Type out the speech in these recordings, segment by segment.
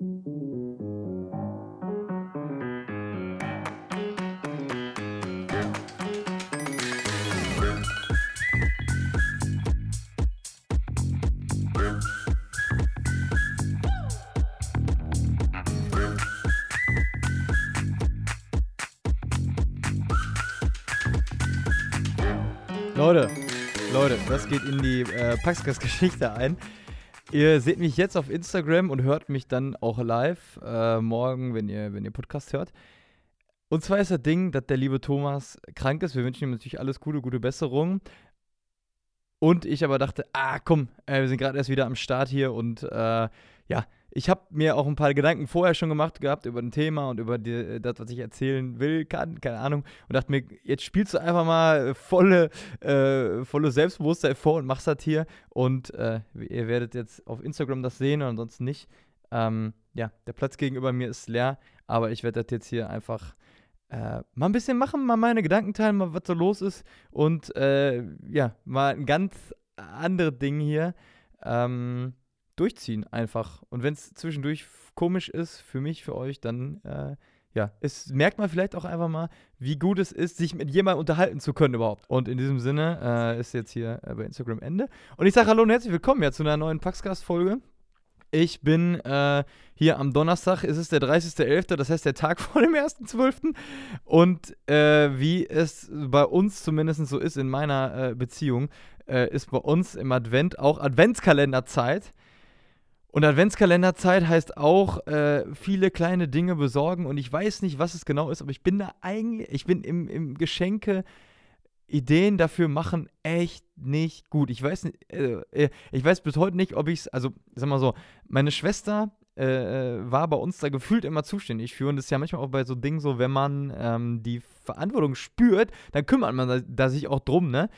Leute, Leute, das geht in die äh, Paxkas-Geschichte ein. Ihr seht mich jetzt auf Instagram und hört mich dann auch live äh, morgen, wenn ihr, wenn ihr Podcast hört. Und zwar ist das Ding, dass der liebe Thomas krank ist. Wir wünschen ihm natürlich alles Gute, gute Besserung. Und ich aber dachte, ah komm, äh, wir sind gerade erst wieder am Start hier und äh, ja, ich habe mir auch ein paar Gedanken vorher schon gemacht gehabt über ein Thema und über die, äh, das, was ich erzählen will, kann, keine Ahnung. Und dachte mir, jetzt spielst du einfach mal volle, äh, volle Selbstbewusstsein vor und machst das hier. Und äh, ihr werdet jetzt auf Instagram das sehen und ansonsten nicht. Ähm, ja, der Platz gegenüber mir ist leer, aber ich werde das jetzt hier einfach äh, mal ein bisschen machen, mal meine Gedanken teilen, mal was so los ist und äh, ja, mal ein ganz anderes Ding hier. Ähm, durchziehen einfach. Und wenn es zwischendurch komisch ist, für mich, für euch, dann äh, ja, es merkt man vielleicht auch einfach mal, wie gut es ist, sich mit jemandem unterhalten zu können überhaupt. Und in diesem Sinne äh, ist jetzt hier äh, bei Instagram Ende. Und ich sage Hallo und herzlich willkommen ja zu einer neuen Paxcast-Folge. Ich bin äh, hier am Donnerstag, es ist der 30.11., das heißt der Tag vor dem 1.12. Und äh, wie es bei uns zumindest so ist in meiner äh, Beziehung, äh, ist bei uns im Advent auch Adventskalenderzeit. Und Adventskalenderzeit heißt auch äh, viele kleine Dinge besorgen und ich weiß nicht, was es genau ist, aber ich bin da eigentlich, ich bin im, im Geschenke Ideen dafür machen echt nicht gut. Ich weiß äh, äh ich weiß bis heute nicht, ob ich es, also sag mal so, meine Schwester äh, äh, war bei uns da gefühlt immer zuständig für und das ist ja manchmal auch bei so Dingen so, wenn man ähm, die Verantwortung spürt, dann kümmert man da, da sich auch drum, ne?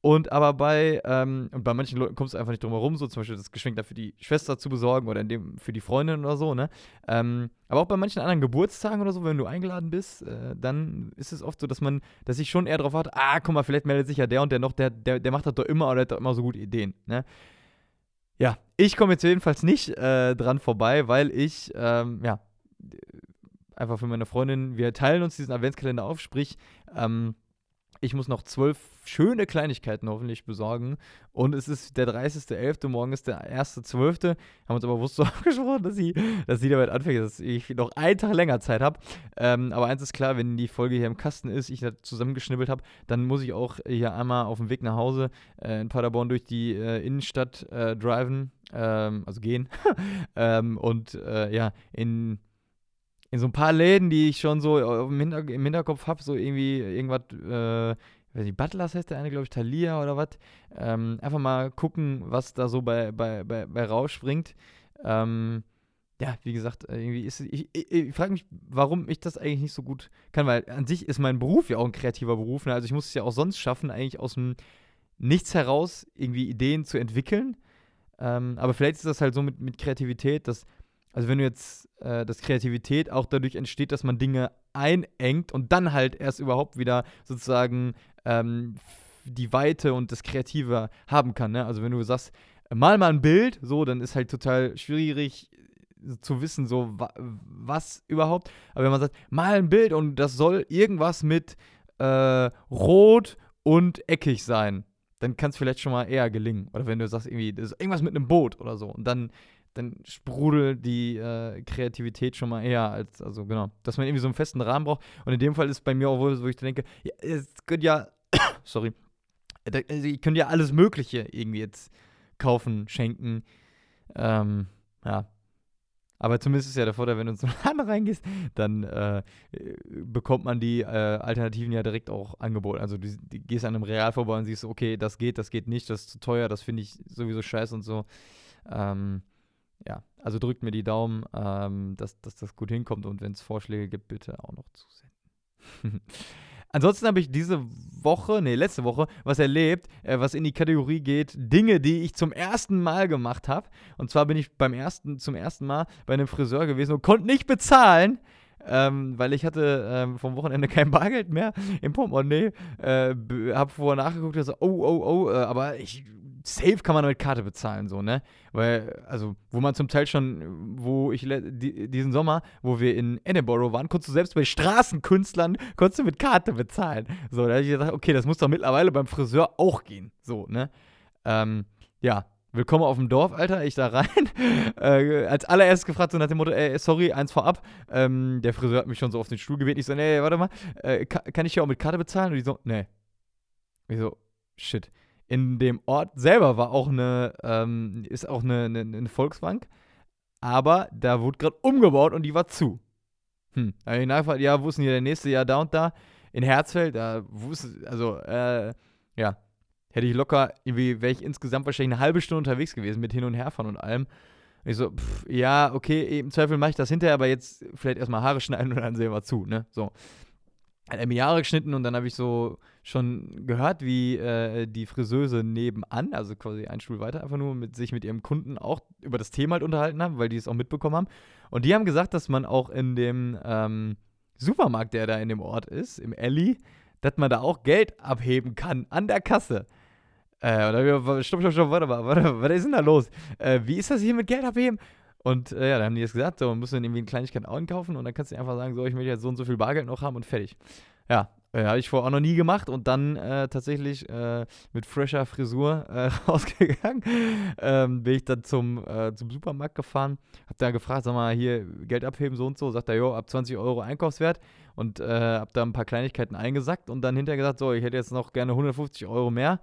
Und aber bei, ähm, und bei manchen Leuten kommst du einfach nicht drum herum, so zum Beispiel das Geschenk da für die Schwester zu besorgen oder in dem für die Freundin oder so, ne? Ähm, aber auch bei manchen anderen Geburtstagen oder so, wenn du eingeladen bist, äh, dann ist es oft so, dass man, dass ich schon eher darauf warte, ah, guck mal, vielleicht meldet sich ja der und der noch, der, der, der macht das doch immer oder hat doch immer so gute Ideen, ne? Ja, ich komme jetzt jedenfalls nicht äh, dran vorbei, weil ich, ähm, ja, einfach für meine Freundin, wir teilen uns diesen Adventskalender auf, sprich, ähm, ich muss noch zwölf schöne Kleinigkeiten hoffentlich besorgen. Und es ist der 30.11., morgen ist der 1.12. Haben uns aber bewusst so abgesprochen, dass sie, dass sie damit anfängt, dass ich noch einen Tag länger Zeit habe. Ähm, aber eins ist klar, wenn die Folge hier im Kasten ist, ich da zusammengeschnibbelt habe, dann muss ich auch hier einmal auf dem Weg nach Hause äh, in Paderborn durch die äh, Innenstadt äh, driven, ähm, also gehen. ähm, und äh, ja, in in so ein paar Läden, die ich schon so im, Hinter im Hinterkopf habe, so irgendwie irgendwas, äh, weiß nicht, Butlers heißt der eine, glaube ich, Thalia oder was. Ähm, einfach mal gucken, was da so bei, bei, bei, bei rausspringt. Ähm, ja, wie gesagt, irgendwie ist ich, ich, ich frage mich, warum ich das eigentlich nicht so gut kann, weil an sich ist mein Beruf ja auch ein kreativer Beruf. Ne? Also ich muss es ja auch sonst schaffen, eigentlich aus dem Nichts heraus irgendwie Ideen zu entwickeln. Ähm, aber vielleicht ist das halt so mit, mit Kreativität, dass also wenn du jetzt, äh, dass Kreativität auch dadurch entsteht, dass man Dinge einengt und dann halt erst überhaupt wieder sozusagen ähm, die Weite und das Kreative haben kann. Ne? Also wenn du sagst, mal mal ein Bild, so, dann ist halt total schwierig zu wissen, so wa was überhaupt. Aber wenn man sagt, mal ein Bild und das soll irgendwas mit äh, rot und eckig sein, dann kann es vielleicht schon mal eher gelingen. Oder wenn du sagst, irgendwie, das ist irgendwas mit einem Boot oder so. Und dann dann sprudelt die äh, Kreativität schon mal eher als, also genau, dass man irgendwie so einen festen Rahmen braucht. Und in dem Fall ist bei mir auch, wo ich denke, ja, es könnte ja, sorry, also ich könnte ja alles Mögliche irgendwie jetzt kaufen, schenken. Ähm, ja. Aber zumindest ist ja der Vorteil, wenn du in so einen Laden reingehst, dann äh, bekommt man die äh, Alternativen ja direkt auch angeboten. Also du, du, gehst an einem Real vorbei und siehst, okay, das geht, das geht nicht, das ist zu teuer, das finde ich sowieso scheiße und so. Ähm, ja, also drückt mir die Daumen, ähm, dass, dass das gut hinkommt und wenn es Vorschläge gibt, bitte auch noch zusenden. Ansonsten habe ich diese Woche, nee, letzte Woche, was erlebt, äh, was in die Kategorie geht, Dinge, die ich zum ersten Mal gemacht habe. Und zwar bin ich beim ersten, zum ersten Mal bei einem Friseur gewesen und konnte nicht bezahlen. Ähm, weil ich hatte ähm, vom Wochenende kein Bargeld mehr im Portemonnaie. Äh, habe vorher nachgeguckt und so, oh, oh, oh, äh, aber ich safe kann man mit Karte bezahlen, so, ne? Weil, also, wo man zum Teil schon, wo ich die, diesen Sommer, wo wir in Edinburgh waren, konntest du selbst bei Straßenkünstlern, konntest du mit Karte bezahlen. So, da habe ich gedacht, okay, das muss doch mittlerweile beim Friseur auch gehen, so, ne? Ähm, ja, Willkommen auf dem Dorf, Alter. Ich da rein. Äh, als allererstes gefragt, so nach dem Motto, ey, sorry, eins vorab. Ähm, der Friseur hat mich schon so auf den Stuhl gebeten. Ich so, nee, warte mal, äh, kann, kann, ich hier auch mit Karte bezahlen? Und die so, nee. Ich so, shit. In dem Ort selber war auch eine, ähm, ist auch eine, eine, eine, Volksbank, aber da wurde gerade umgebaut und die war zu. Hm. Da habe ich nachgefragt, ja, wo ist denn hier der nächste Jahr da und da? In Herzfeld, da wusste, also, äh, ja, hätte ich locker, irgendwie wäre ich insgesamt wahrscheinlich eine halbe Stunde unterwegs gewesen mit Hin- und Herfahren und allem. Und ich so, pff, ja, okay, im Zweifel mache ich das hinterher, aber jetzt vielleicht erstmal Haare schneiden und dann sehen wir zu, ne? So. Hat er mir Jahre geschnitten und dann habe ich so schon gehört, wie äh, die Friseuse nebenan, also quasi einen Stuhl weiter, einfach nur mit sich mit ihrem Kunden auch über das Thema halt unterhalten haben, weil die es auch mitbekommen haben. Und die haben gesagt, dass man auch in dem ähm, Supermarkt, der da in dem Ort ist, im Alley, dass man da auch Geld abheben kann an der Kasse. Äh, und dann stopp, stopp, stopp, warte mal, warte, was ist denn da los? Äh, wie ist das hier mit Geld abheben? Und äh, ja, dann haben die jetzt gesagt, so, muss dann irgendwie eine Kleinigkeit einkaufen und dann kannst du einfach sagen, so, ich möchte jetzt so und so viel Bargeld noch haben und fertig. Ja, äh, habe ich vorher auch noch nie gemacht und dann äh, tatsächlich äh, mit fresher Frisur äh, rausgegangen. Ähm, bin ich dann zum, äh, zum Supermarkt gefahren, hab da gefragt, sag mal, hier Geld abheben, so und so. Sagt er, jo, ab 20 Euro Einkaufswert und hab da ein paar Kleinigkeiten eingesackt und dann hinterher gesagt, so, ich hätte jetzt noch gerne 150 Euro mehr.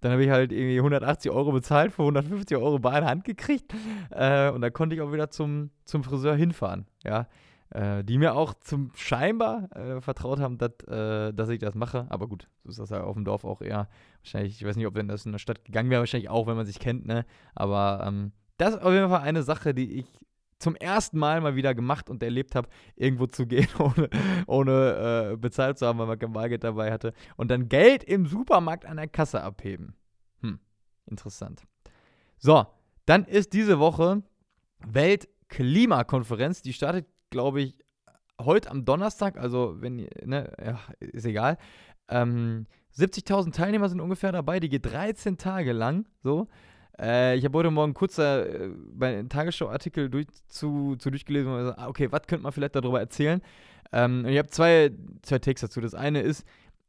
Dann habe ich halt irgendwie 180 Euro bezahlt, für 150 Euro bar in Hand gekriegt. Äh, und dann konnte ich auch wieder zum, zum Friseur hinfahren. Ja. Äh, die mir auch zum scheinbar äh, vertraut haben, dat, äh, dass ich das mache. Aber gut, so ist das ja auf dem Dorf auch eher. Wahrscheinlich, ich weiß nicht, ob wenn das in der Stadt gegangen wäre, wahrscheinlich auch, wenn man sich kennt, ne? Aber ähm, das ist auf jeden Fall eine Sache, die ich zum ersten Mal mal wieder gemacht und erlebt habe, irgendwo zu gehen, ohne, ohne äh, bezahlt zu haben, weil man kein Bargeld dabei hatte. Und dann Geld im Supermarkt an der Kasse abheben. Hm, interessant. So, dann ist diese Woche Weltklimakonferenz. Die startet, glaube ich, heute am Donnerstag. Also, wenn, ne, ja, ist egal. Ähm, 70.000 Teilnehmer sind ungefähr dabei. Die geht 13 Tage lang. So. Äh, ich habe heute Morgen kurz äh, bei Tagesschau-Artikel durch, zu, zu durchgelesen und gesagt, ah, okay, was könnte man vielleicht darüber erzählen? Ähm, ich habe zwei, zwei Takes dazu. Das eine ist,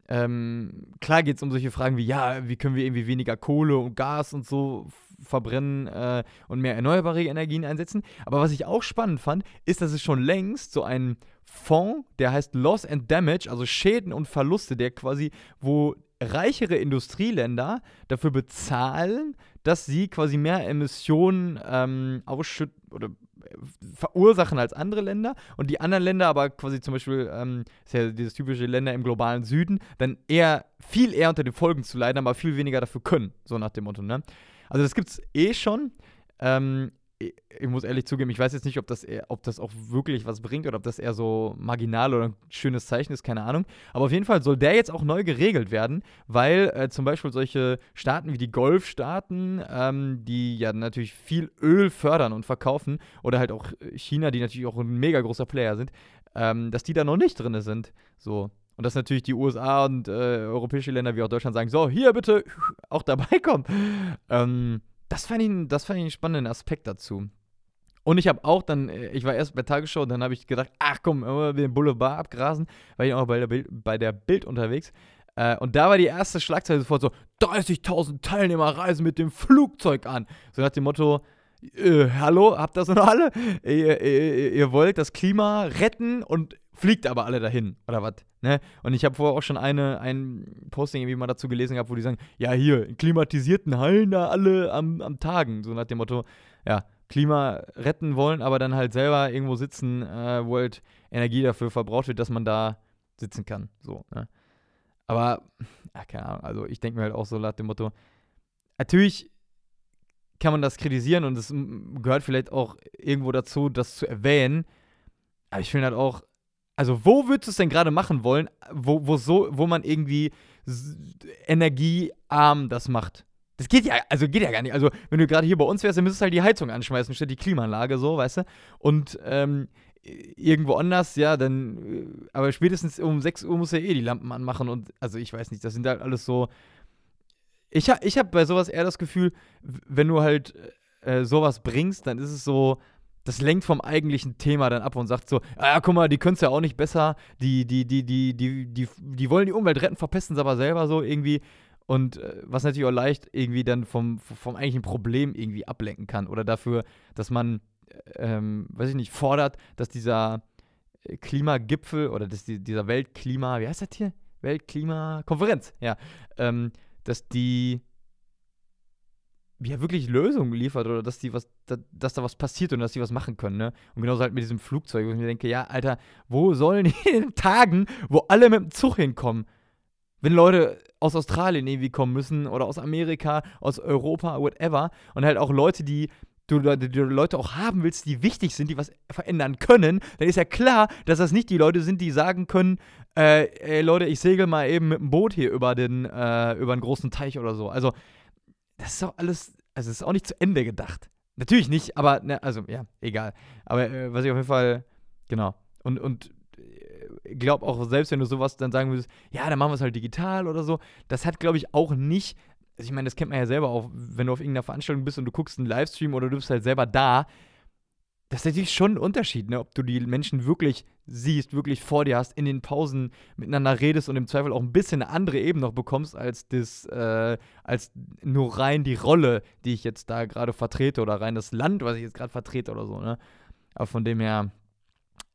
ähm, klar geht es um solche Fragen wie, ja, wie können wir irgendwie weniger Kohle und Gas und so verbrennen äh, und mehr erneuerbare Energien einsetzen. Aber was ich auch spannend fand, ist, dass es schon längst so einen Fonds, der heißt Loss and Damage, also Schäden und Verluste, der quasi, wo reichere Industrieländer dafür bezahlen, dass sie quasi mehr Emissionen ähm, ausschütten oder äh, verursachen als andere Länder und die anderen Länder aber quasi zum Beispiel, ähm, ist ja dieses typische Länder im globalen Süden, dann eher viel eher unter den Folgen zu leiden, aber viel weniger dafür können, so nach dem Motto, ne? Also das gibt es eh schon. Ähm, ich muss ehrlich zugeben, ich weiß jetzt nicht, ob das, eher, ob das auch wirklich was bringt oder ob das eher so marginal oder ein schönes Zeichen ist, keine Ahnung. Aber auf jeden Fall soll der jetzt auch neu geregelt werden, weil äh, zum Beispiel solche Staaten wie die Golfstaaten, ähm, die ja natürlich viel Öl fördern und verkaufen, oder halt auch China, die natürlich auch ein mega großer Player sind, ähm, dass die da noch nicht drin sind. So. Und dass natürlich die USA und äh, europäische Länder wie auch Deutschland sagen, so, hier bitte auch dabei kommen. Ähm, das fand, ich, das fand ich einen spannenden Aspekt dazu. Und ich habe auch dann, äh, ich war erst bei Tagesschau dann habe ich gedacht, ach komm, wir den Boulevard abgrasen, war ich auch bei der Bild, bei der Bild unterwegs. Äh, und da war die erste Schlagzeile sofort so: 30.000 Teilnehmer reisen mit dem Flugzeug an. So nach dem Motto: äh, Hallo, habt so noch alle? Ihr, ihr, ihr, wollt das Klima retten und fliegt aber alle dahin, oder was? Ne? Und ich habe vorher auch schon eine, ein Posting irgendwie mal dazu gelesen gehabt, wo die sagen: Ja, hier, in klimatisierten Hallen da alle am, am Tagen. So nach dem Motto: Ja, Klima retten wollen, aber dann halt selber irgendwo sitzen, äh, wo halt Energie dafür verbraucht wird, dass man da sitzen kann. So, ne? Aber, ach, keine Ahnung, also ich denke mir halt auch so nach dem Motto, natürlich kann man das kritisieren und es gehört vielleicht auch irgendwo dazu, das zu erwähnen. Aber ich finde halt auch, also wo würdest du es denn gerade machen wollen, wo, wo, so, wo man irgendwie energiearm das macht? Das geht ja, also geht ja gar nicht. Also, wenn du gerade hier bei uns wärst, dann müsstest du halt die Heizung anschmeißen, statt die Klimaanlage, so, weißt du? Und ähm, irgendwo anders, ja, dann, äh, aber spätestens um 6 Uhr muss er eh die Lampen anmachen und, also ich weiß nicht, das sind halt alles so, ich, ich habe bei sowas eher das Gefühl, wenn du halt äh, sowas bringst, dann ist es so, das lenkt vom eigentlichen Thema dann ab und sagt so, ah, guck mal, die können es ja auch nicht besser, die, die, die, die, die, die, die wollen die Umwelt retten, verpesten es aber selber so irgendwie. Und äh, was natürlich auch leicht irgendwie dann vom, vom eigentlichen Problem irgendwie ablenken kann. Oder dafür, dass man, ähm, weiß ich nicht, fordert, dass dieser äh, Klimagipfel oder dass die, dieser Weltklima, wie heißt das hier? Weltklimakonferenz, ja, ähm, dass die ja wirklich Lösungen liefert oder dass die was, dass, dass, da was passiert und dass die was machen können, ne? Und genauso halt mit diesem Flugzeug, wo ich mir denke, ja, Alter, wo sollen die in Tagen, wo alle mit dem Zug hinkommen? Wenn Leute aus Australien irgendwie kommen müssen oder aus Amerika, aus Europa, whatever. Und halt auch Leute, die du, die du Leute auch haben willst, die wichtig sind, die was verändern können, dann ist ja klar, dass das nicht die Leute sind, die sagen können, äh, ey Leute, ich segel mal eben mit dem Boot hier über den, äh, über einen großen Teich oder so. Also, das ist doch alles, also es ist auch nicht zu Ende gedacht. Natürlich nicht, aber, ne, also, ja, egal. Aber äh, was ich auf jeden Fall, genau. Und, und glaube auch, selbst wenn du sowas dann sagen würdest, ja, dann machen wir es halt digital oder so, das hat, glaube ich, auch nicht, also ich meine, das kennt man ja selber auch, wenn du auf irgendeiner Veranstaltung bist und du guckst einen Livestream oder du bist halt selber da, das ist natürlich schon ein Unterschied, ne? ob du die Menschen wirklich siehst, wirklich vor dir hast, in den Pausen miteinander redest und im Zweifel auch ein bisschen eine andere Ebene noch bekommst, als das, äh, als nur rein die Rolle, die ich jetzt da gerade vertrete oder rein das Land, was ich jetzt gerade vertrete oder so, ne? Aber von dem her,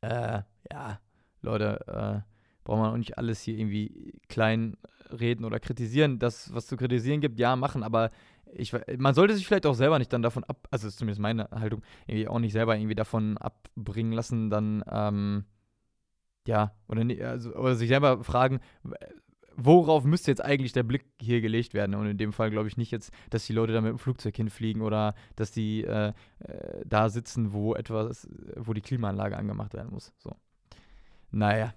äh, ja, Leute, äh, braucht man auch nicht alles hier irgendwie klein reden oder kritisieren. Das, was zu kritisieren gibt, ja, machen, aber ich, man sollte sich vielleicht auch selber nicht dann davon ab, also ist zumindest meine Haltung, irgendwie auch nicht selber irgendwie davon abbringen lassen, dann, ähm, ja, oder, also, oder sich selber fragen, worauf müsste jetzt eigentlich der Blick hier gelegt werden? Und in dem Fall glaube ich nicht jetzt, dass die Leute da mit dem Flugzeug hinfliegen oder dass die äh, äh, da sitzen, wo etwas, wo die Klimaanlage angemacht werden muss. So. Naja.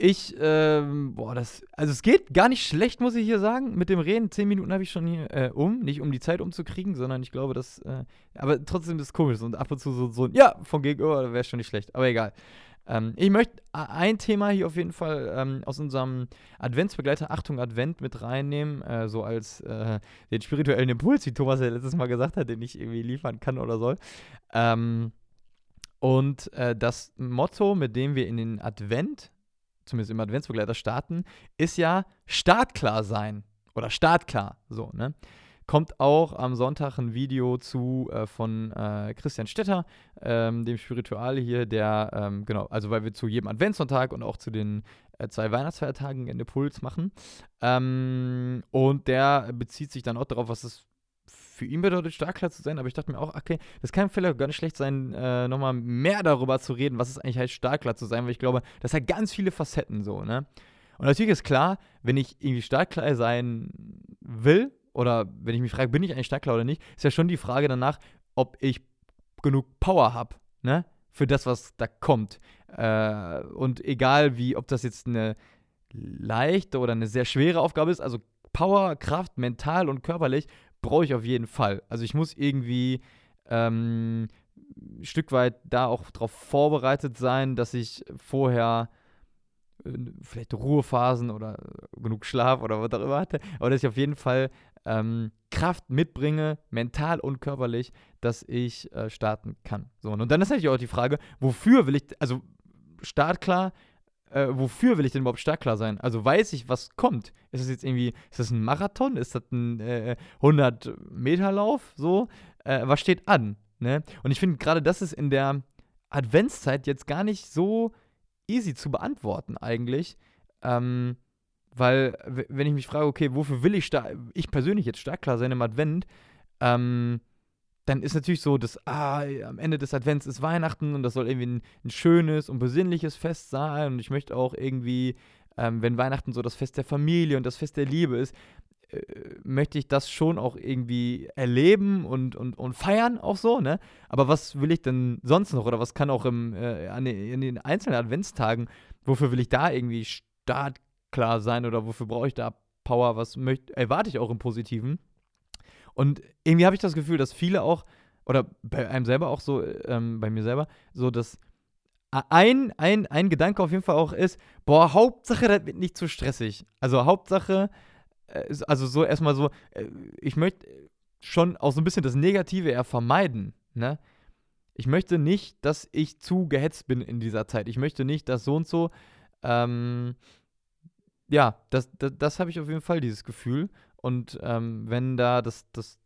Ich, ähm, boah, das, also es geht gar nicht schlecht, muss ich hier sagen, mit dem Reden. Zehn Minuten habe ich schon hier äh, um, nicht um die Zeit umzukriegen, sondern ich glaube, dass, äh, aber trotzdem ist es komisch und ab und zu so, so ja, vom Gegenüber wäre schon nicht schlecht, aber egal. Ähm, ich möchte ein Thema hier auf jeden Fall ähm, aus unserem Adventsbegleiter Achtung Advent mit reinnehmen, äh, so als äh, den spirituellen Impuls, wie Thomas ja letztes Mal gesagt hat, den ich irgendwie liefern kann oder soll. Ähm, und äh, das Motto, mit dem wir in den Advent, zumindest im Adventsbegleiter starten, ist ja startklar sein. Oder startklar, so, ne? Kommt auch am Sonntag ein Video zu äh, von äh, Christian Stetter, ähm, dem Spiritual hier, der, ähm, genau, also weil wir zu jedem Adventssonntag und auch zu den äh, zwei Weihnachtsfeiertagen einen Impuls machen. Ähm, und der bezieht sich dann auch darauf, was es für ihn bedeutet, startklar zu sein, aber ich dachte mir auch, okay, das kann vielleicht gar nicht schlecht sein, äh, nochmal mehr darüber zu reden, was es eigentlich heißt, startklar zu sein, weil ich glaube, das hat ganz viele Facetten so, ne? Und natürlich ist klar, wenn ich irgendwie startklar sein will, oder wenn ich mich frage, bin ich eigentlich startklar oder nicht, ist ja schon die Frage danach, ob ich genug Power habe, ne? Für das, was da kommt. Äh, und egal wie, ob das jetzt eine leichte oder eine sehr schwere Aufgabe ist, also Power, Kraft, mental und körperlich brauche ich auf jeden Fall. Also ich muss irgendwie ähm, ein Stück weit da auch darauf vorbereitet sein, dass ich vorher äh, vielleicht Ruhephasen oder genug Schlaf oder was immer hatte, aber dass ich auf jeden Fall ähm, Kraft mitbringe, mental und körperlich, dass ich äh, starten kann. So, und dann ist natürlich auch die Frage, wofür will ich, also startklar äh, wofür will ich denn überhaupt startklar sein? Also weiß ich, was kommt. Ist das jetzt irgendwie, ist das ein Marathon? Ist das ein äh, 100-Meter-Lauf? So? Äh, was steht an? Ne? Und ich finde gerade, das ist in der Adventszeit jetzt gar nicht so easy zu beantworten eigentlich. Ähm, weil, wenn ich mich frage, okay, wofür will ich, ich persönlich jetzt startklar sein im Advent, ähm, dann ist natürlich so, dass ah, am Ende des Advents ist Weihnachten und das soll irgendwie ein, ein schönes und besinnliches Fest sein. Und ich möchte auch irgendwie, ähm, wenn Weihnachten so das Fest der Familie und das Fest der Liebe ist, äh, möchte ich das schon auch irgendwie erleben und, und, und feiern auch so, ne? Aber was will ich denn sonst noch oder was kann auch im, äh, an den, in den einzelnen Adventstagen, wofür will ich da irgendwie startklar sein oder wofür brauche ich da Power, was möchte, erwarte ich auch im Positiven? Und irgendwie habe ich das Gefühl, dass viele auch, oder bei einem selber auch so, ähm, bei mir selber, so dass ein, ein, ein Gedanke auf jeden Fall auch ist, boah, Hauptsache, das wird nicht zu stressig. Also Hauptsache, äh, also so erstmal so, äh, ich möchte schon auch so ein bisschen das Negative eher vermeiden, ne? Ich möchte nicht, dass ich zu gehetzt bin in dieser Zeit. Ich möchte nicht, dass so und so, ähm, ja, das, das, das habe ich auf jeden Fall, dieses Gefühl. Und ähm, wenn da das, das,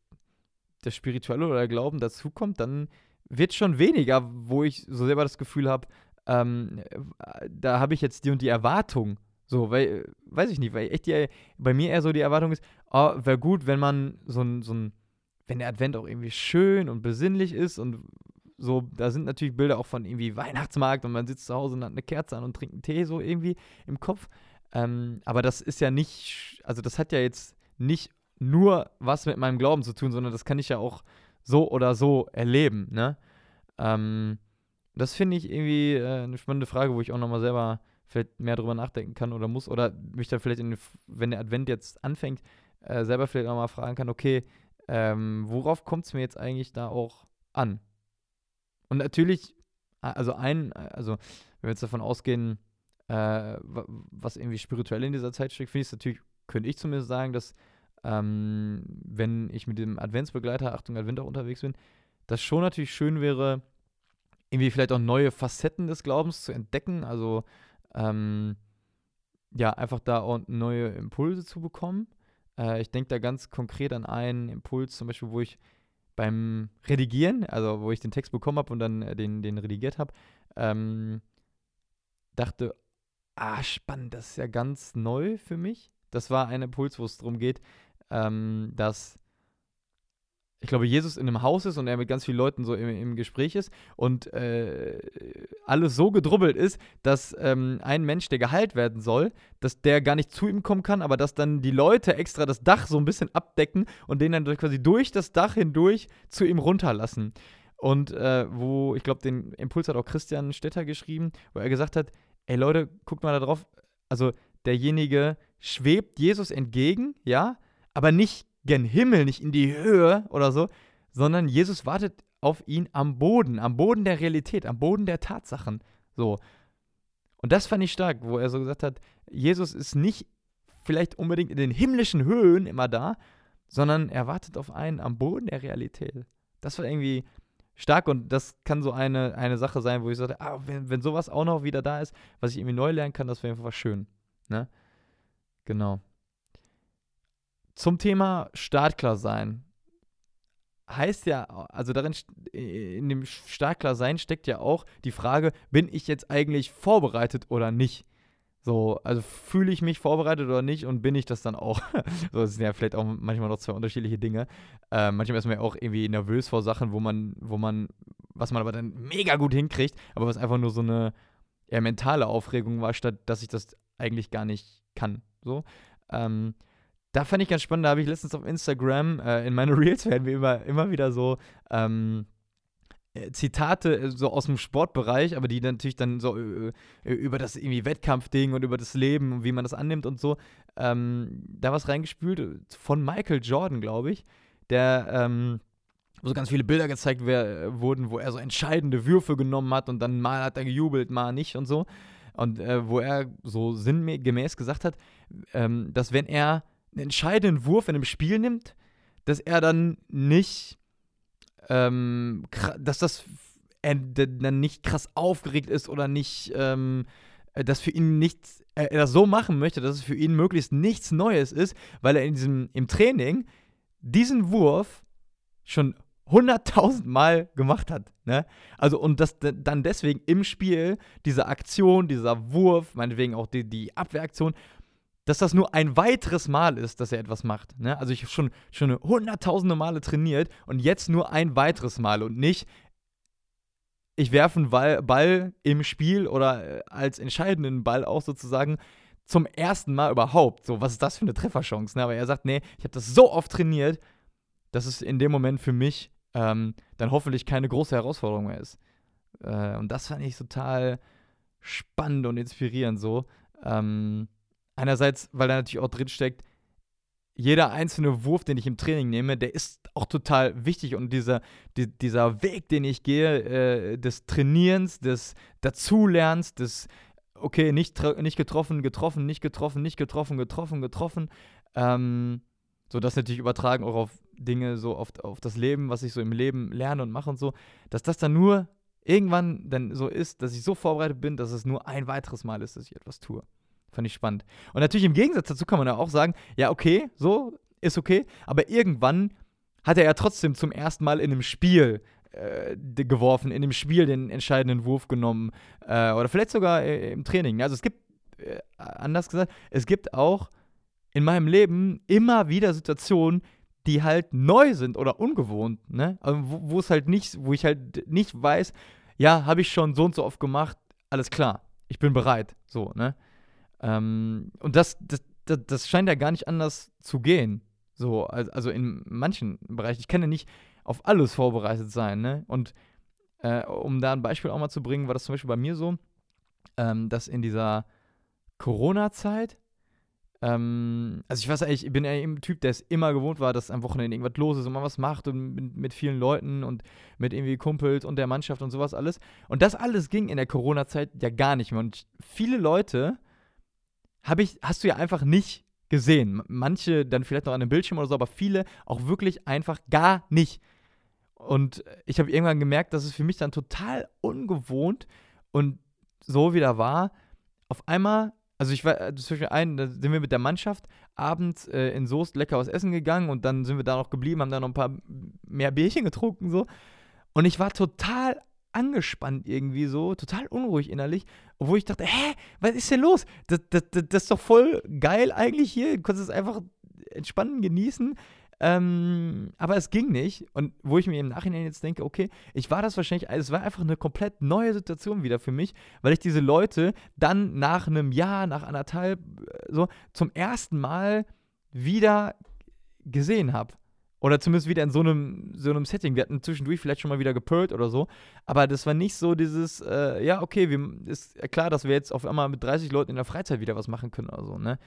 das Spirituelle oder der Glauben dazukommt, dann wird schon weniger, wo ich so selber das Gefühl habe, ähm, da habe ich jetzt die und die Erwartung. So, weil, weiß ich nicht, weil echt die, bei mir eher so die Erwartung ist, oh, wäre gut, wenn man so ein, so ein, wenn der Advent auch irgendwie schön und besinnlich ist und so, da sind natürlich Bilder auch von irgendwie Weihnachtsmarkt und man sitzt zu Hause und hat eine Kerze an und trinkt einen Tee so irgendwie im Kopf. Ähm, aber das ist ja nicht, also das hat ja jetzt nicht nur was mit meinem Glauben zu tun, sondern das kann ich ja auch so oder so erleben, ne? Ähm, das finde ich irgendwie äh, eine spannende Frage, wo ich auch nochmal selber vielleicht mehr drüber nachdenken kann oder muss oder mich dann vielleicht, in, wenn der Advent jetzt anfängt, äh, selber vielleicht auch mal fragen kann, okay, ähm, worauf kommt es mir jetzt eigentlich da auch an? Und natürlich, also ein, also wenn wir jetzt davon ausgehen, äh, was irgendwie spirituell in dieser Zeit steckt, finde ich es natürlich, könnte ich zumindest sagen, dass ähm, wenn ich mit dem Adventsbegleiter, Achtung Advent auch unterwegs bin, das schon natürlich schön wäre, irgendwie vielleicht auch neue Facetten des Glaubens zu entdecken, also ähm, ja, einfach da auch neue Impulse zu bekommen. Äh, ich denke da ganz konkret an einen Impuls, zum Beispiel, wo ich beim Redigieren, also wo ich den Text bekommen habe und dann äh, den, den redigiert habe, ähm, dachte, ah, spannend, das ist ja ganz neu für mich. Das war ein Impuls, wo es darum geht, ähm, dass ich glaube, Jesus in einem Haus ist und er mit ganz vielen Leuten so im, im Gespräch ist und äh, alles so gedrubbelt ist, dass ähm, ein Mensch, der geheilt werden soll, dass der gar nicht zu ihm kommen kann, aber dass dann die Leute extra das Dach so ein bisschen abdecken und den dann quasi durch das Dach hindurch zu ihm runterlassen. Und äh, wo, ich glaube, den Impuls hat auch Christian Stetter geschrieben, wo er gesagt hat, ey Leute, guckt mal da drauf, also derjenige schwebt Jesus entgegen, ja, aber nicht gen Himmel, nicht in die Höhe oder so, sondern Jesus wartet auf ihn am Boden, am Boden der Realität, am Boden der Tatsachen. So. Und das fand ich stark, wo er so gesagt hat, Jesus ist nicht vielleicht unbedingt in den himmlischen Höhen immer da, sondern er wartet auf einen am Boden der Realität. Das war irgendwie stark und das kann so eine, eine Sache sein, wo ich sagte, ah, wenn, wenn sowas auch noch wieder da ist, was ich irgendwie neu lernen kann, das wäre einfach schön. Ne? Genau. Zum Thema startklar sein. Heißt ja, also darin, in dem startklar sein steckt ja auch die Frage, bin ich jetzt eigentlich vorbereitet oder nicht? So, also fühle ich mich vorbereitet oder nicht und bin ich das dann auch? so, das sind ja vielleicht auch manchmal noch zwei unterschiedliche Dinge. Äh, manchmal ist man ja auch irgendwie nervös vor Sachen, wo man, wo man, was man aber dann mega gut hinkriegt, aber was einfach nur so eine eher mentale Aufregung war, statt dass ich das eigentlich gar nicht kann. So. Ähm, da fand ich ganz spannend, da habe ich letztens auf Instagram, äh, in meine Reels werden wir immer, immer wieder so ähm, äh, Zitate äh, so aus dem Sportbereich, aber die natürlich dann so äh, über das irgendwie Wettkampfding und über das Leben und wie man das annimmt und so, ähm, da was reingespült von Michael Jordan, glaube ich, der ähm, so ganz viele Bilder gezeigt wurden, wo er so entscheidende Würfe genommen hat und dann mal hat er gejubelt, mal nicht und so. Und äh, wo er so sinngemäß gesagt hat, ähm, dass wenn er einen entscheidenden Wurf in einem Spiel nimmt, dass er dann nicht, ähm, dass das er dann nicht krass aufgeregt ist oder nicht, ähm, äh, dass für ihn nichts, er das so machen möchte, dass es für ihn möglichst nichts Neues ist, weil er in diesem, im Training diesen Wurf schon hunderttausend Mal gemacht hat. Ne? Also, und das dann deswegen im Spiel, diese Aktion, dieser Wurf, meinetwegen auch die, die Abwehraktion, dass das nur ein weiteres Mal ist, dass er etwas macht. Ne? Also ich habe schon, schon hunderttausende Male trainiert und jetzt nur ein weiteres Mal und nicht, ich werfe einen Ball, im Spiel oder äh, als entscheidenden Ball auch sozusagen zum ersten Mal überhaupt. So, was ist das für eine Trefferchance? Ne? Aber er sagt, nee, ich habe das so oft trainiert, dass es in dem Moment für mich ähm, dann hoffentlich keine große Herausforderung mehr ist. Äh, und das fand ich total spannend und inspirierend so. Ähm, Einerseits, weil da natürlich auch drin steckt, jeder einzelne Wurf, den ich im Training nehme, der ist auch total wichtig und dieser, die, dieser Weg, den ich gehe, äh, des Trainierens, des Dazulernens, des, okay, nicht, nicht getroffen, getroffen, nicht getroffen, nicht getroffen, getroffen, getroffen, Ähm, so das natürlich übertragen auch auf Dinge, so auf, auf das Leben, was ich so im Leben lerne und mache und so, dass das dann nur irgendwann dann so ist, dass ich so vorbereitet bin, dass es nur ein weiteres Mal ist, dass ich etwas tue. Fand ich spannend. Und natürlich im Gegensatz dazu kann man ja auch sagen, ja, okay, so ist okay, aber irgendwann hat er ja trotzdem zum ersten Mal in einem Spiel äh, geworfen, in dem Spiel den entscheidenden Wurf genommen äh, oder vielleicht sogar äh, im Training. Also es gibt, äh, anders gesagt, es gibt auch in meinem Leben immer wieder Situationen, die halt neu sind oder ungewohnt, ne? Also wo es halt nicht, wo ich halt nicht weiß, ja, habe ich schon so und so oft gemacht, alles klar, ich bin bereit, so, ne? Ähm, und das, das, das, das, scheint ja gar nicht anders zu gehen, so, also in manchen Bereichen. Ich kann ja nicht auf alles vorbereitet sein, ne? Und äh, um da ein Beispiel auch mal zu bringen, war das zum Beispiel bei mir so, ähm, dass in dieser Corona-Zeit ähm, also ich weiß ich bin ja ein Typ, der es immer gewohnt war, dass am Wochenende irgendwas los ist und man was macht und mit, mit, vielen Leuten und mit irgendwie Kumpels und der Mannschaft und sowas alles. Und das alles ging in der Corona-Zeit ja gar nicht mehr. Und viele Leute habe ich, hast du ja einfach nicht gesehen. Manche dann vielleicht noch an dem Bildschirm oder so, aber viele auch wirklich einfach gar nicht. Und ich habe irgendwann gemerkt, dass es für mich dann total ungewohnt und so wieder war, auf einmal also ich war äh, zum Beispiel ein, da sind wir mit der Mannschaft abends äh, in Soest lecker was essen gegangen und dann sind wir da noch geblieben, haben da noch ein paar mehr Bierchen getrunken so. Und ich war total angespannt irgendwie so, total unruhig innerlich, obwohl ich dachte, hä, was ist denn los? Das, das, das, das ist doch voll geil eigentlich hier, du kannst es einfach entspannen, genießen. Ähm, aber es ging nicht. Und wo ich mir im Nachhinein jetzt denke, okay, ich war das wahrscheinlich, also es war einfach eine komplett neue Situation wieder für mich, weil ich diese Leute dann nach einem Jahr, nach anderthalb, äh, so zum ersten Mal wieder gesehen habe. Oder zumindest wieder in so einem, so einem Setting. Wir hatten zwischendurch vielleicht schon mal wieder gepölt oder so. Aber das war nicht so dieses, äh, ja, okay, wir, ist klar, dass wir jetzt auf einmal mit 30 Leuten in der Freizeit wieder was machen können oder so, ne?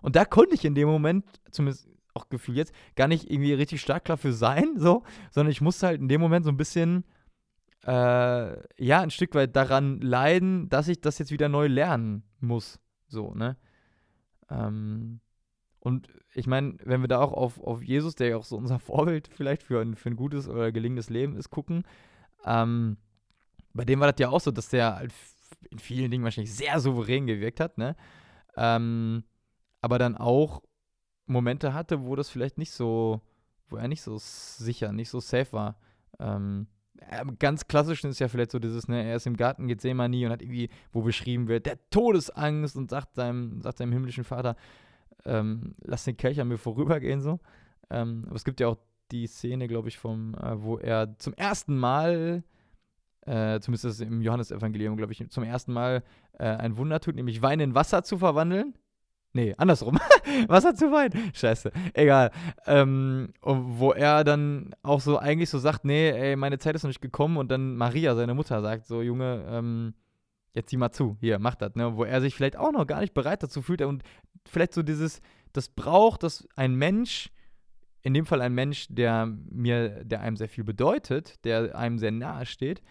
Und da konnte ich in dem Moment, zumindest auch Gefühl jetzt, gar nicht irgendwie richtig stark dafür sein, so, sondern ich musste halt in dem Moment so ein bisschen, äh, ja, ein Stück weit daran leiden, dass ich das jetzt wieder neu lernen muss, so, ne? Ähm, und ich meine, wenn wir da auch auf, auf Jesus, der ja auch so unser Vorbild vielleicht für ein, für ein gutes oder gelingendes Leben ist, gucken, ähm, bei dem war das ja auch so, dass der halt in vielen Dingen wahrscheinlich sehr souverän gewirkt hat, ne? Ähm, aber dann auch Momente hatte, wo das vielleicht nicht so, wo er nicht so sicher, nicht so safe war. Ähm, ganz klassisch ist ja vielleicht so dieses, ne, er ist im Garten Gethsemane und hat irgendwie, wo beschrieben wird, der Todesangst und sagt seinem, sagt seinem himmlischen Vater, ähm, lass den Kelch an mir vorübergehen, so. Ähm, aber es gibt ja auch die Szene, glaube ich, vom, äh, wo er zum ersten Mal, äh, zumindest im Johannesevangelium, glaube ich, zum ersten Mal äh, ein Wunder tut, nämlich Wein in Wasser zu verwandeln. Nee, andersrum. Wasser zu Wein. Scheiße. Egal. Ähm, wo er dann auch so eigentlich so sagt, nee, ey, meine Zeit ist noch nicht gekommen und dann Maria, seine Mutter, sagt so, Junge, ähm, jetzt sieh mal zu, hier, mach das, ne? Wo er sich vielleicht auch noch gar nicht bereit dazu fühlt und vielleicht so dieses, das braucht, dass ein Mensch, in dem Fall ein Mensch, der mir, der einem sehr viel bedeutet, der einem sehr nahe steht,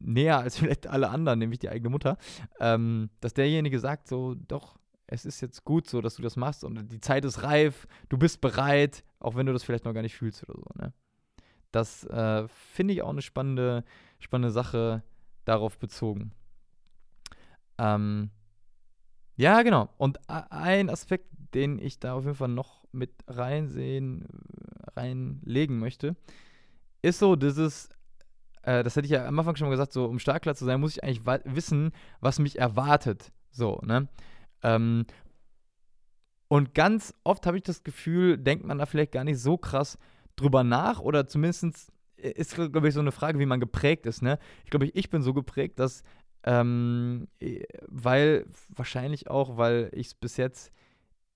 näher als vielleicht alle anderen, nämlich die eigene Mutter, ähm, dass derjenige sagt so, doch, es ist jetzt gut so, dass du das machst und die Zeit ist reif, du bist bereit, auch wenn du das vielleicht noch gar nicht fühlst oder so. Ne? Das äh, finde ich auch eine spannende, spannende Sache darauf bezogen. Ähm, ja, genau. Und ein Aspekt, den ich da auf jeden Fall noch mit reinsehen, reinlegen möchte, ist so dieses, äh, das hätte ich ja am Anfang schon mal gesagt, so um Starkler zu sein, muss ich eigentlich wissen, was mich erwartet. So, ne? Ähm, und ganz oft habe ich das Gefühl, denkt man da vielleicht gar nicht so krass drüber nach oder zumindest ist, glaube ich, so eine Frage, wie man geprägt ist. Ne? Ich glaube, ich, bin so geprägt, dass, ähm, weil, wahrscheinlich auch, weil ich es bis jetzt,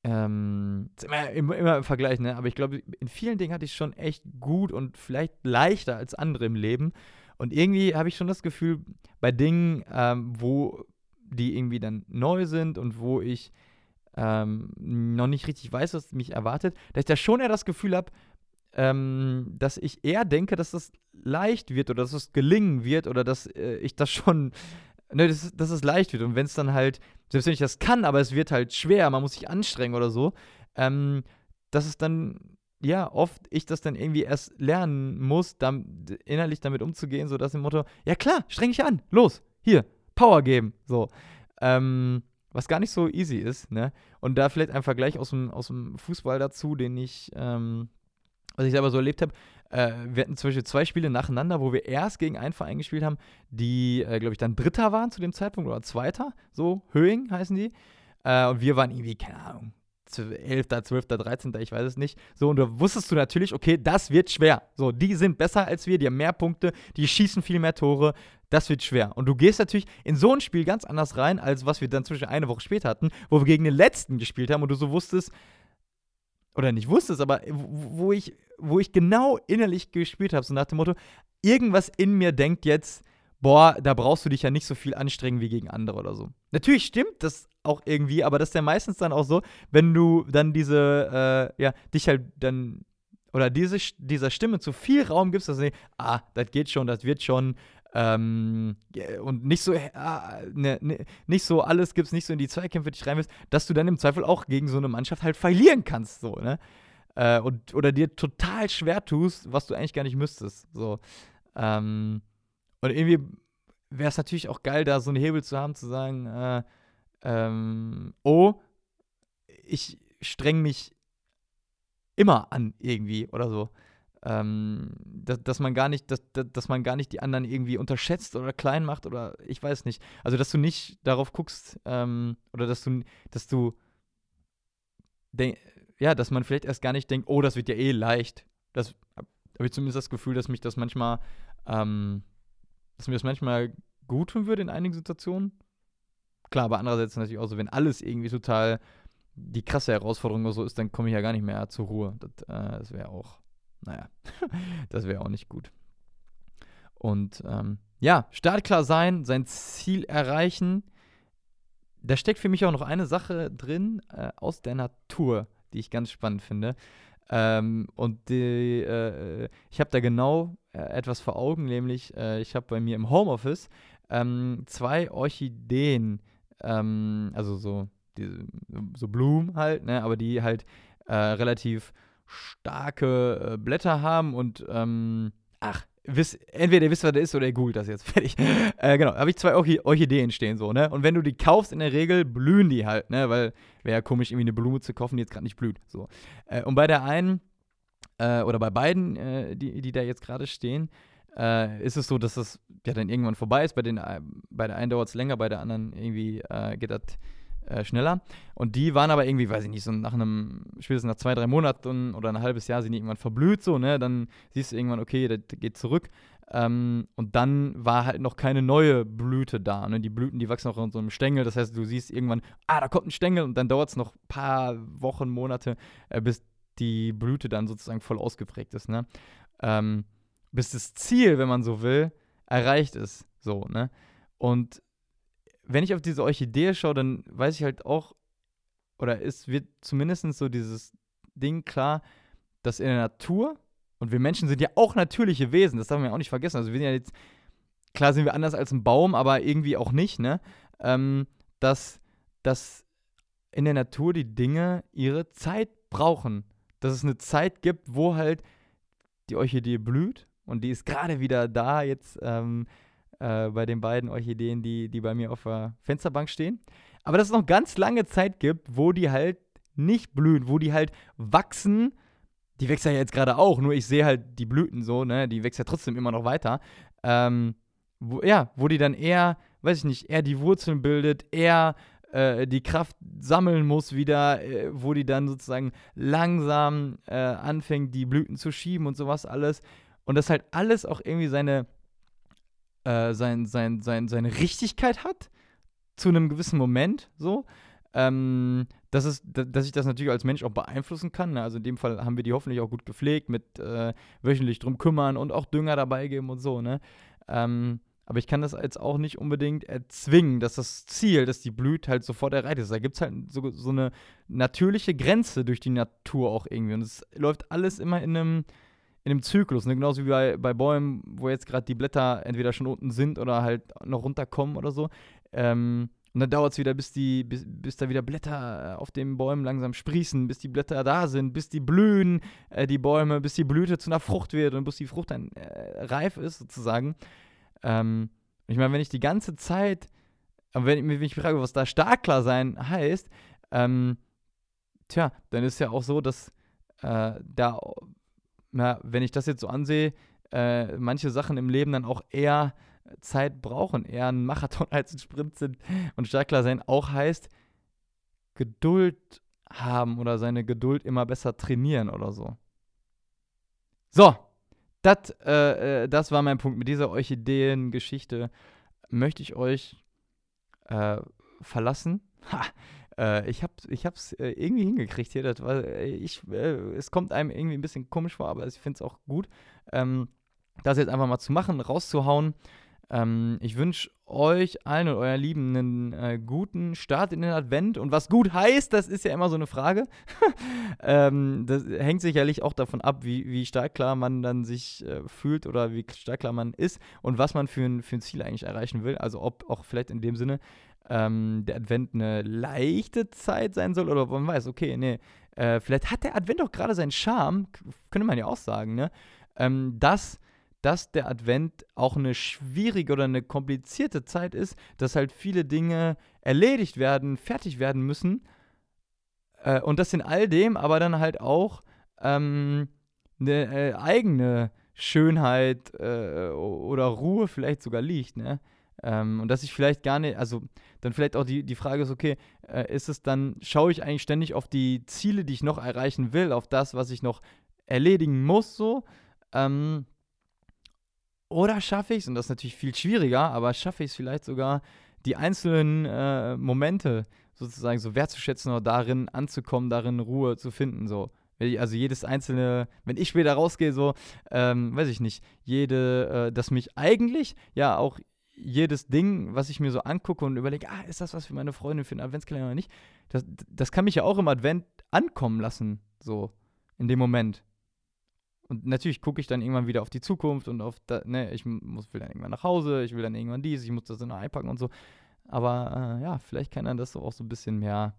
ähm, immer, immer, immer, im Vergleich, ne? aber ich glaube, in vielen Dingen hatte ich schon echt gut und vielleicht leichter als andere im Leben. Und irgendwie habe ich schon das Gefühl, bei Dingen, ähm, wo die irgendwie dann neu sind und wo ich ähm, noch nicht richtig weiß, was mich erwartet, dass ich da schon eher das Gefühl habe, ähm, dass ich eher denke, dass das leicht wird oder dass es gelingen wird oder dass äh, ich das schon, ne, dass, dass es leicht wird. Und wenn es dann halt, selbst wenn ich das kann, aber es wird halt schwer, man muss sich anstrengen oder so, ähm, dass es dann, ja, oft ich das dann irgendwie erst lernen muss, dann, innerlich damit umzugehen, so dass im Motto, ja klar, streng dich an, los, hier, Power geben, so. Ähm, was gar nicht so easy ist, ne? Und da vielleicht ein Vergleich aus dem, aus dem Fußball dazu, den ich, ähm, was ich selber so erlebt habe. Äh, wir hatten zum Beispiel zwei Spiele nacheinander, wo wir erst gegen einen Verein gespielt haben, die, äh, glaube ich, dann Dritter waren zu dem Zeitpunkt oder Zweiter, so, Höing heißen die. Äh, und wir waren irgendwie, keine Ahnung, 11., 12., 13., ich weiß es nicht. So, und da wusstest du natürlich, okay, das wird schwer. So, die sind besser als wir, die haben mehr Punkte, die schießen viel mehr Tore. Das wird schwer. Und du gehst natürlich in so ein Spiel ganz anders rein, als was wir dann zwischen eine Woche später hatten, wo wir gegen den letzten gespielt haben und du so wusstest, oder nicht wusstest, aber wo ich, wo ich genau innerlich gespielt habe, so nach dem Motto, irgendwas in mir denkt jetzt, boah, da brauchst du dich ja nicht so viel anstrengen wie gegen andere oder so. Natürlich stimmt das auch irgendwie, aber das ist ja meistens dann auch so, wenn du dann diese, äh, ja, dich halt dann oder diese, dieser Stimme zu viel Raum gibst, dass du, ah, das geht schon, das wird schon, ähm, und nicht so, äh, ne, ne, nicht so alles gibt's, nicht so in die Zweikämpfe dich rein willst, dass du dann im Zweifel auch gegen so eine Mannschaft halt verlieren kannst, so, ne? Äh, und, oder dir total schwer tust, was du eigentlich gar nicht müsstest, so. Ähm, und irgendwie wäre es natürlich auch geil, da so einen Hebel zu haben, zu sagen, äh, ähm, oh, ich streng mich immer an irgendwie oder so. Ähm, dass, dass man gar nicht, dass, dass man gar nicht die anderen irgendwie unterschätzt oder klein macht oder ich weiß nicht. Also dass du nicht darauf guckst ähm, oder dass du, dass du ja, dass man vielleicht erst gar nicht denkt, oh, das wird ja eh leicht. Das habe ich zumindest das Gefühl, dass mich das manchmal, ähm, dass mir das manchmal gut tun würde in einigen Situationen. Klar, aber andererseits natürlich auch so, wenn alles irgendwie total die krasse Herausforderung oder so ist, dann komme ich ja gar nicht mehr zur Ruhe. Das, äh, das wäre auch, naja, das wäre auch nicht gut. Und ähm, ja, startklar sein, sein Ziel erreichen. Da steckt für mich auch noch eine Sache drin äh, aus der Natur, die ich ganz spannend finde. Ähm, und die, äh, ich habe da genau äh, etwas vor Augen, nämlich äh, ich habe bei mir im Homeoffice ähm, zwei Orchideen ähm, also so, die, so Blumen halt, ne, aber die halt äh, relativ starke äh, Blätter haben und ähm, ach, Wiss, entweder ihr wisst, was das ist, oder ihr googelt das jetzt. Fertig. äh, genau, habe ich zwei Orchi Orchideen stehen, so, ne? Und wenn du die kaufst, in der Regel blühen die halt, ne? Weil wäre ja komisch, irgendwie eine Blume zu kaufen, die jetzt gerade nicht blüht. So. Äh, und bei der einen, äh, oder bei beiden, äh, die, die da jetzt gerade stehen, äh, ist es so, dass das ja dann irgendwann vorbei ist. Bei, den, äh, bei der einen dauert es länger, bei der anderen irgendwie geht das äh, schneller. Und die waren aber irgendwie, weiß ich nicht, so nach einem, spätestens nach zwei, drei Monaten oder ein halbes Jahr sind die irgendwann verblüht, so, ne? Dann siehst du irgendwann, okay, das geht zurück. Ähm, und dann war halt noch keine neue Blüte da. Ne? Die Blüten, die wachsen noch in so einem Stängel. Das heißt, du siehst irgendwann, ah, da kommt ein Stängel und dann dauert es noch ein paar Wochen, Monate, äh, bis die Blüte dann sozusagen voll ausgeprägt ist. Ne? Ähm, bis das Ziel, wenn man so will, erreicht ist. So, ne? Und wenn ich auf diese Orchidee schaue, dann weiß ich halt auch, oder es wird zumindest so dieses Ding klar, dass in der Natur, und wir Menschen sind ja auch natürliche Wesen, das darf man ja auch nicht vergessen. Also wir sind ja jetzt, klar sind wir anders als ein Baum, aber irgendwie auch nicht, ne? Ähm, dass, dass in der Natur die Dinge ihre Zeit brauchen. Dass es eine Zeit gibt, wo halt die Orchidee blüht und die ist gerade wieder da jetzt ähm, äh, bei den beiden Orchideen, die, die bei mir auf der Fensterbank stehen. Aber dass es noch ganz lange Zeit gibt, wo die halt nicht blühen, wo die halt wachsen. Die wächst ja jetzt gerade auch, nur ich sehe halt die Blüten so, ne? Die wächst ja trotzdem immer noch weiter. Ähm, wo, ja, wo die dann eher, weiß ich nicht, eher die Wurzeln bildet, eher äh, die Kraft sammeln muss wieder, äh, wo die dann sozusagen langsam äh, anfängt, die Blüten zu schieben und sowas alles. Und das halt alles auch irgendwie seine, äh, sein, sein, sein, seine Richtigkeit hat, zu einem gewissen Moment, so. Ähm, dass, es, dass ich das natürlich als Mensch auch beeinflussen kann. Ne? Also in dem Fall haben wir die hoffentlich auch gut gepflegt, mit äh, wöchentlich drum kümmern und auch Dünger dabei geben und so, ne? Ähm, aber ich kann das jetzt auch nicht unbedingt erzwingen, dass das Ziel, dass die Blüte halt sofort erreicht ist. Da gibt es halt so, so eine natürliche Grenze durch die Natur auch irgendwie. Und es läuft alles immer in einem, in einem Zyklus, ne? genauso wie bei, bei Bäumen, wo jetzt gerade die Blätter entweder schon unten sind oder halt noch runterkommen oder so. Ähm, Und dann dauert es wieder, bis, die, bis, bis da wieder Blätter auf den Bäumen langsam sprießen, bis die Blätter da sind, bis die blühen, äh, die Bäume, bis die Blüte zu einer Frucht wird und bis die Frucht dann äh, reif ist, sozusagen. Ähm, ich meine, wenn ich die ganze Zeit, wenn ich mich frage, was da Startklar sein heißt, ähm, tja, dann ist ja auch so, dass äh, da, na, wenn ich das jetzt so ansehe, äh, manche Sachen im Leben dann auch eher Zeit brauchen, eher ein Marathon als ein Sprint sind und startklar sein auch heißt, Geduld haben oder seine Geduld immer besser trainieren oder so. So, dat, äh, äh, das war mein Punkt. Mit dieser Orchideen-Geschichte möchte ich euch äh, verlassen. Ha, äh, ich habe ich äh, irgendwie hingekriegt hier. Das war, äh, ich, es kommt einem irgendwie ein bisschen komisch vor, aber ich finde es auch gut, ähm, das jetzt einfach mal zu machen, rauszuhauen. Ähm, ich wünsche euch allen und euer Lieben einen äh, guten Start in den Advent. Und was gut heißt, das ist ja immer so eine Frage. ähm, das hängt sicherlich auch davon ab, wie, wie stark klar man dann sich äh, fühlt oder wie stark klar man ist und was man für ein, für ein Ziel eigentlich erreichen will. Also ob auch vielleicht in dem Sinne ähm, der Advent eine leichte Zeit sein soll oder man weiß, okay, nee, äh, vielleicht hat der Advent auch gerade seinen Charme, könnte man ja auch sagen, ne? Ähm, dass dass der Advent auch eine schwierige oder eine komplizierte Zeit ist, dass halt viele Dinge erledigt werden, fertig werden müssen. Äh, und das in all dem aber dann halt auch ähm, eine äh, eigene Schönheit äh, oder Ruhe vielleicht sogar liegt, ne? Ähm, und dass ich vielleicht gar nicht, also dann vielleicht auch die, die Frage ist, okay, äh, ist es dann, schaue ich eigentlich ständig auf die Ziele, die ich noch erreichen will, auf das, was ich noch erledigen muss, so? Ähm, oder schaffe ich es, und das ist natürlich viel schwieriger, aber schaffe ich es vielleicht sogar, die einzelnen äh, Momente sozusagen so wertzuschätzen oder darin anzukommen, darin Ruhe zu finden, so. Also jedes einzelne, wenn ich später rausgehe, so, ähm, weiß ich nicht, jede, äh, dass mich eigentlich ja auch jedes Ding, was ich mir so angucke und überlege, ah, ist das was für meine Freundin für einen Adventskalender oder nicht, das, das kann mich ja auch im Advent ankommen lassen, so, in dem Moment. Und natürlich gucke ich dann irgendwann wieder auf die Zukunft und auf, da, ne, ich muss, will dann irgendwann nach Hause, ich will dann irgendwann dies, ich muss das dann einpacken und so. Aber äh, ja, vielleicht kann dann das auch so ein bisschen mehr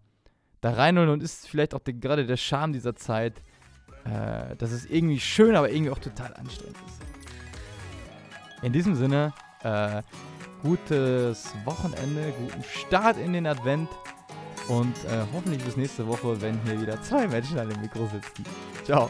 da reinholen und ist vielleicht auch gerade der Charme dieser Zeit, äh, dass es irgendwie schön, aber irgendwie auch total anstrengend ist. In diesem Sinne, äh, gutes Wochenende, guten Start in den Advent und äh, hoffentlich bis nächste Woche, wenn hier wieder zwei Menschen an dem Mikro sitzen. Ciao.